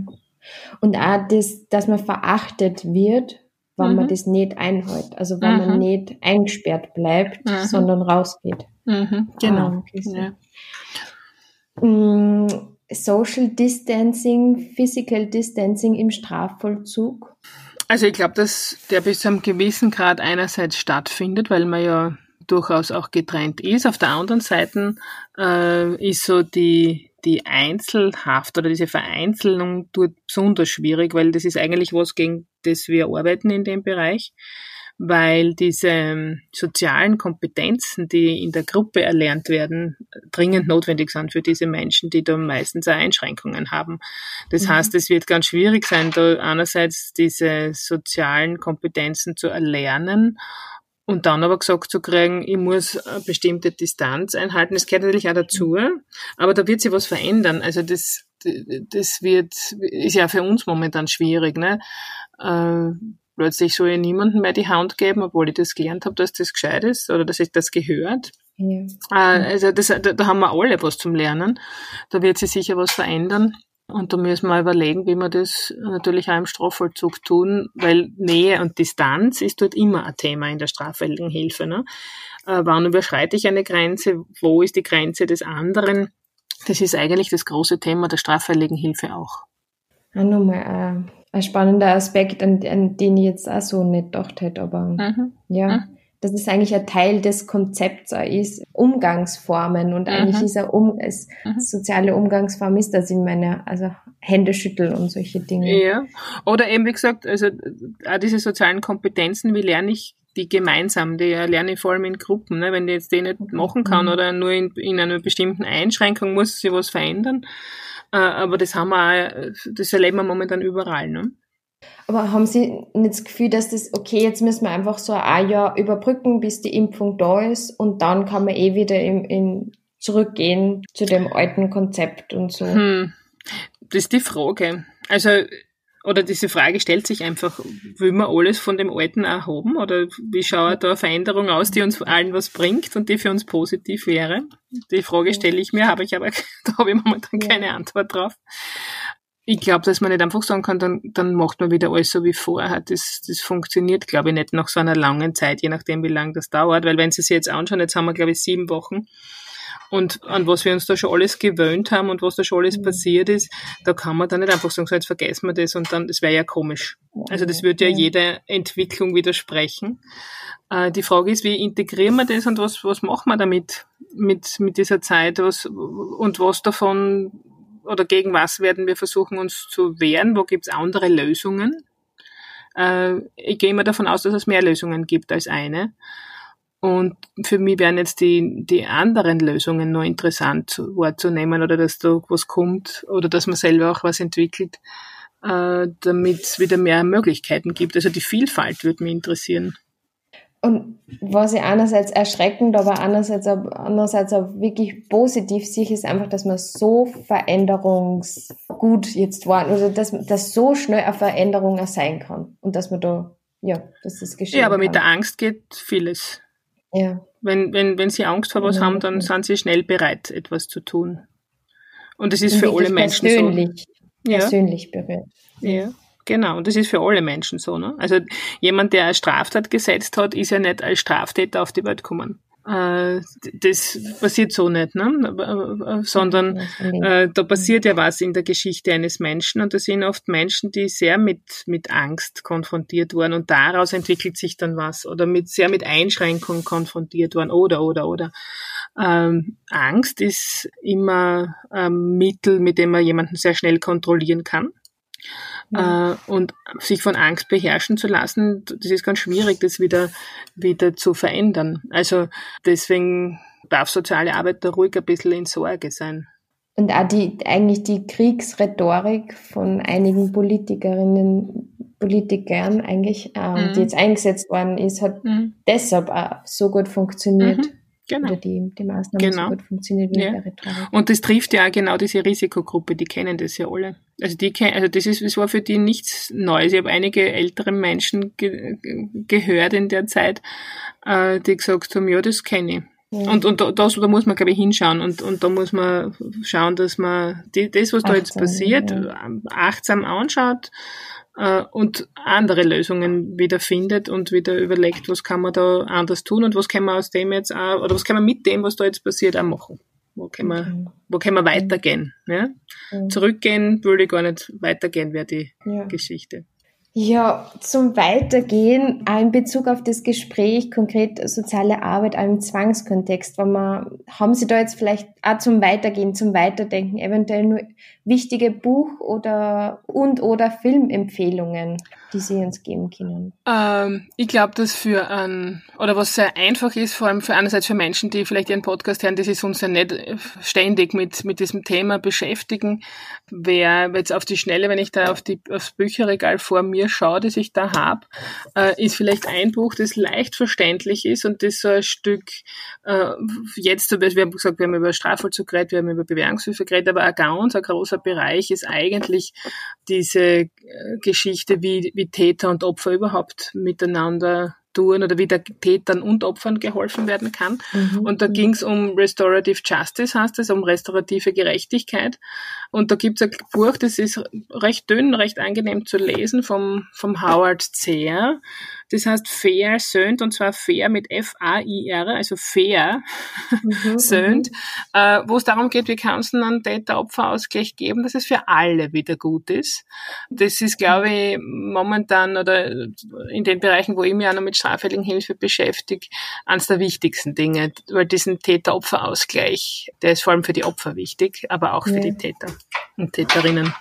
Und auch das, dass man verachtet wird, wenn man Mhm. das nicht einhält. Also wenn man Mhm. nicht eingesperrt bleibt, Mhm. sondern rausgeht. Mhm, genau. Ah, okay, so. ja. Social Distancing, Physical Distancing im Strafvollzug. Also ich glaube, dass der bis zu einem gewissen Grad einerseits stattfindet, weil man ja durchaus auch getrennt ist. Auf der anderen Seite äh, ist so die, die Einzelhaft oder diese Vereinzelung dort besonders schwierig, weil das ist eigentlich was, gegen das wir arbeiten in dem Bereich, weil diese ähm, sozialen Kompetenzen, die in der Gruppe erlernt werden, dringend notwendig sind für diese Menschen, die da meistens auch Einschränkungen haben. Das Mhm. heißt, es wird ganz schwierig sein, da einerseits diese sozialen Kompetenzen zu erlernen und dann aber gesagt zu kriegen, ich muss eine bestimmte Distanz einhalten. Das gehört natürlich auch dazu, aber da wird sich was verändern. Also das, das wird, ist ja für uns momentan schwierig, ne? Äh, plötzlich soll ich niemandem mehr die Hand geben, obwohl ich das gelernt habe, dass das gescheit ist oder dass ich das gehört. Ja. Äh, Also das, da, da haben wir alle was zum Lernen. Da wird sich sicher was verändern. Und da müssen wir überlegen, wie wir das natürlich auch im Strafvollzug tun, weil Nähe und Distanz ist dort immer ein Thema in der straffälligen Hilfe. Ne? Äh, wann überschreite ich eine Grenze? Wo ist die Grenze des anderen? Das ist eigentlich das große Thema der straffälligen Hilfe auch. Auch nochmal ein, ein spannender Aspekt, an, an den ich jetzt auch so nicht gedacht hätte, aber Mhm. ja. Mhm. Dass es eigentlich ein Teil des Konzepts ist, Umgangsformen und eigentlich Mhm. dieser um, es, Mhm. soziale Umgangsform ist, dass ich meine, also Hände schüttel und solche Dinge. Ja. Oder eben, wie gesagt, also auch diese sozialen Kompetenzen, wie lerne ich die gemeinsam, die lerne ich vor allem in Gruppen. Ne? Wenn ich jetzt die nicht machen kann Mhm. oder nur in, in einer bestimmten Einschränkung muss sich was verändern. Äh, aber das haben wir auch, das erleben wir momentan überall. Ne? Aber haben Sie nicht das Gefühl, dass das, okay, jetzt müssen wir einfach so ein Jahr überbrücken, bis die Impfung da ist und dann kann man eh wieder in, in zurückgehen zu dem alten Konzept und so. Hm. Das ist die Frage. Also oder diese Frage stellt sich einfach, will man alles von dem Alten auch haben? Oder wie schaut da eine Veränderung aus, die uns allen was bringt und die für uns positiv wäre? Die Frage stelle ich mir, habe ich aber, da habe ich momentan ja. keine Antwort drauf. Ich glaube, dass man nicht einfach sagen kann, dann, dann macht man wieder alles so wie vorher. Das, das funktioniert, glaube ich, nicht nach so einer langen Zeit, je nachdem, wie lange das dauert. Weil wenn Sie sich jetzt anschauen, jetzt haben wir, glaube ich, sieben Wochen und an was wir uns da schon alles gewöhnt haben und was da schon alles mhm. passiert ist, da kann man dann nicht einfach sagen, so jetzt vergessen wir das und dann, das wäre ja komisch. Also das würde ja jeder Entwicklung widersprechen. Äh, die Frage ist, wie integrieren wir das und was, was machen wir damit, mit, mit dieser Zeit, was, und was davon, oder gegen was werden wir versuchen, uns zu wehren, wo gibt's andere Lösungen? Äh, ich gehe immer davon aus, dass es mehr Lösungen gibt als eine. Und für mich wären jetzt die, die anderen Lösungen nur interessant wahrzunehmen oder dass da was kommt oder dass man selber auch was entwickelt, äh, damit es wieder mehr Möglichkeiten gibt. Also die Vielfalt würde mich interessieren. Und was ich einerseits erschreckend, aber andererseits auch, andererseits auch wirklich positiv sehe, ist einfach, dass man so veränderungsgut jetzt war, also dass, dass so schnell eine Veränderung auch sein kann und dass man da, ja, dass das geschieht. Ja, aber kann. mit der Angst geht vieles. Ja. Wenn, wenn, wenn sie Angst vor was ja, haben, dann sind sie schnell bereit, etwas zu tun. Und das ist für alle Menschen persönlich, so. Persönlich ja. berührt. Ja, genau. Und das ist für alle Menschen so. Ne? Also jemand, der eine Straftat gesetzt hat, ist ja nicht als Straftäter auf die Welt gekommen. Äh, das passiert so nicht, ne? sondern äh, da passiert ja was in der Geschichte eines Menschen und das sind oft Menschen, die sehr mit, mit Angst konfrontiert wurden und daraus entwickelt sich dann was oder mit sehr mit Einschränkungen konfrontiert worden oder oder oder. Ähm, Angst ist immer ein Mittel, mit dem man jemanden sehr schnell kontrollieren kann. Äh, und sich von Angst beherrschen zu lassen, das ist ganz schwierig, das wieder, wieder zu verändern. Also deswegen darf soziale Arbeit da ruhig ein bisschen in Sorge sein. Und auch die, eigentlich die Kriegsrhetorik von einigen Politikerinnen, Politikern eigentlich, äh, mhm. die jetzt eingesetzt worden ist, hat mhm. deshalb auch so gut funktioniert. Genau. Oder die, die Maßnahmen genau. so gut funktioniert wie ja. Und das trifft ja auch genau diese Risikogruppe, die kennen das ja alle. Also die also das ist, das war für die nichts Neues. Ich habe einige ältere Menschen ge gehört in der Zeit, äh, die gesagt haben, ja, das kenne ich. Ja. Und, und das, da muss man, glaube ich, hinschauen und, und da muss man schauen, dass man die, das, was achtsam, da jetzt passiert, ja. achtsam anschaut äh, und andere Lösungen wieder findet und wieder überlegt, was kann man da anders tun und was kann man aus dem jetzt auch, oder was kann man mit dem, was da jetzt passiert, auch machen. Wo können wir, okay. wo können wir weitergehen? Ja? Mhm. Zurückgehen würde ich gar nicht weitergehen, wäre die ja. Geschichte. Ja, zum Weitergehen, auch in Bezug auf das Gespräch, konkret soziale Arbeit, auch im Zwangskontext, wenn man, haben Sie da jetzt vielleicht auch zum Weitergehen, zum Weiterdenken, eventuell nur wichtige Buch- oder und oder Filmempfehlungen, die Sie uns geben können? Ähm, ich glaube, dass für ein, oder was sehr einfach ist, vor allem für einerseits für Menschen, die vielleicht ihren Podcast hören, die sich sonst ja nicht ständig mit, mit diesem Thema beschäftigen, wäre jetzt auf die Schnelle, wenn ich da auf die, aufs Bücherregal vor mir schaue, das ich da habe, äh, ist vielleicht ein Buch, das leicht verständlich ist und das so ein Stück, äh, jetzt, wir haben gesagt, wir haben über Strafvollzug geredet, wir haben über Bewährungshilfe geredet, aber ein ganz, ein großer großer Bereich ist eigentlich diese äh, Geschichte, wie, wie Täter und Opfer überhaupt miteinander tun oder wie der Tätern und Opfern geholfen werden kann. Mhm. Und da ging es um Restorative Justice, heißt es, um restaurative Gerechtigkeit. Und da gibt es ein Buch, das ist recht dünn, recht angenehm zu lesen, vom, vom Howard Zehr. Das heißt Fair Söhnt und zwar Fair mit F-A-I-R, also Fair mhm, Söhnt, mhm. äh, wo es darum geht, wie kann es einen Täter-Opfer-Ausgleich geben, dass es für alle wieder gut ist. Das ist, glaube ich, momentan oder in den Bereichen, wo ich mich auch noch mit straffälligen Hilfe beschäftige, eines der wichtigsten Dinge, weil diesen Täter-Opfer-Ausgleich, der ist vor allem für die Opfer wichtig, aber auch für ja. die Täter und Täterinnen.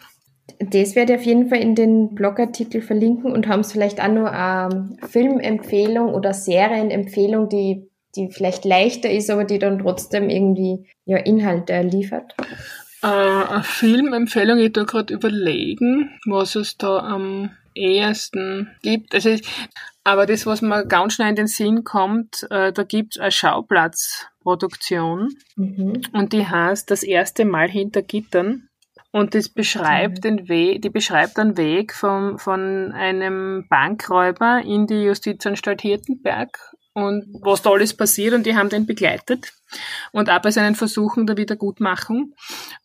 Das werde ich auf jeden Fall in den Blogartikel verlinken und haben es vielleicht auch noch eine Filmempfehlung oder Serienempfehlung, die, die vielleicht leichter ist, aber die dann trotzdem irgendwie ja, Inhalte liefert. Äh, eine Filmempfehlung, ich tue gerade überlegen, was es da am ehesten gibt. Also ich, aber das, was mir ganz schnell in den Sinn kommt, äh, da gibt es eine Schauplatzproduktion mhm. und die heißt Das erste Mal hinter Gittern. Und das beschreibt den Weg, die beschreibt einen Weg vom, von einem Bankräuber in die Justizanstalt Hirtenberg und was da alles passiert und die haben den begleitet und auch bei seinen Versuchen der Wiedergutmachung.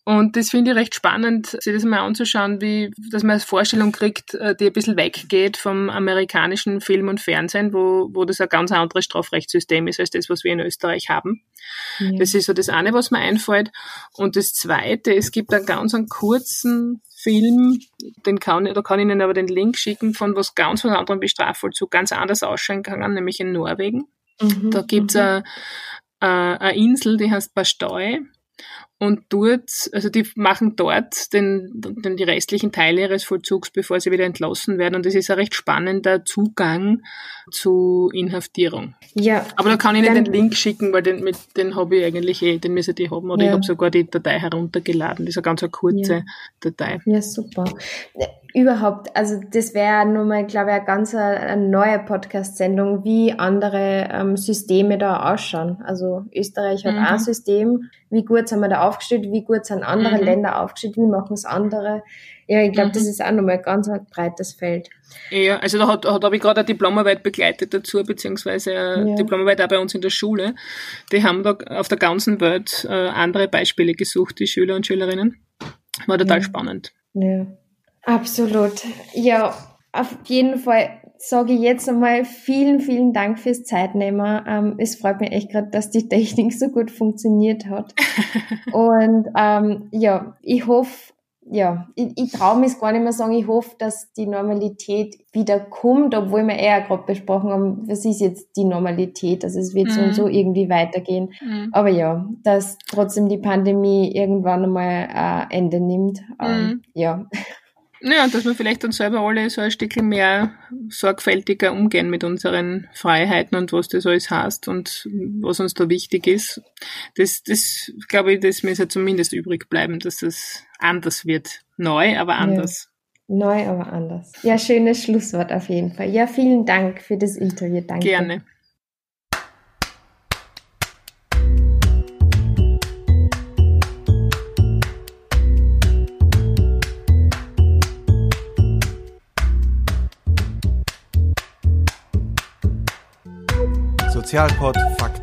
Und das finde ich recht spannend, sich das mal anzuschauen, wie, dass man eine Vorstellung kriegt, äh, die ein bisschen weggeht vom amerikanischen Film und Fernsehen, wo, wo das ein ganz anderes Strafrechtssystem ist als das, was wir in Österreich haben. Ja. Das ist so das eine, was mir einfällt. Und das zweite, es gibt einen ganz einen kurzen Film, den kann, da kann ich Ihnen aber den Link schicken, von was ganz was anderem wie Strafvollzug ganz anders ausschauen kann, nämlich in Norwegen. Mhm, da gibt's mhm. eine, eine Insel, die heißt Bastøy und dort, also die machen dort den, den, die restlichen Teile ihres Vollzugs, bevor sie wieder entlassen werden. Und das ist ein recht spannender Zugang zu Inhaftierung. Ja. Aber da kann ich nicht den Link schicken, weil den, mit, den habe ich eigentlich eh, den müssen die haben. Oder ja. ich habe sogar die Datei heruntergeladen. Das ist eine ganz eine kurze ja. Datei. Ja, super überhaupt, also das wäre nun mal, glaube ich, eine ganz eine neue Podcast-Sendung, wie andere ähm, Systeme da ausschauen. Also Österreich hat mhm. ein System, wie gut sind wir da aufgestellt, wie gut sind andere mhm. Länder aufgestellt, wie machen es andere. Ja, ich glaube, mhm. das ist auch nochmal ein ganz breites Feld. Ja, also da, hat, da habe ich gerade eine Diplomarbeit begleitet dazu, beziehungsweise eine ja. Diplomarbeit auch bei uns in der Schule. Die haben da auf der ganzen Welt äh, andere Beispiele gesucht, die Schüler und Schülerinnen. War total ja. spannend. Ja. Absolut. Ja, auf jeden Fall sage ich jetzt einmal vielen, vielen Dank fürs Zeitnehmen. Ähm, es freut mich echt gerade, dass die Technik so gut funktioniert hat. Und ähm, ja, ich hoffe, ja, ich, ich traue mich gar nicht mehr sagen, ich hoffe, dass die Normalität wieder kommt, obwohl wir eher gerade besprochen haben, was ist jetzt die Normalität? Also es wird mhm. so und mhm. so irgendwie weitergehen. Mhm. Aber ja, dass trotzdem die Pandemie irgendwann einmal ein äh, Ende nimmt. Ähm, mhm. Ja. Ja, dass wir vielleicht dann selber alle so ein Stückchen mehr sorgfältiger umgehen mit unseren Freiheiten und was das alles heißt und was uns da wichtig ist. Das, das glaube ich, das muss ja zumindest übrig bleiben, dass das anders wird. Neu, aber anders. Ja. Neu, aber anders. Ja, schönes Schlusswort auf jeden Fall. Ja, vielen Dank für das Interview. Danke. Gerne. Sozialpod Faktencheck.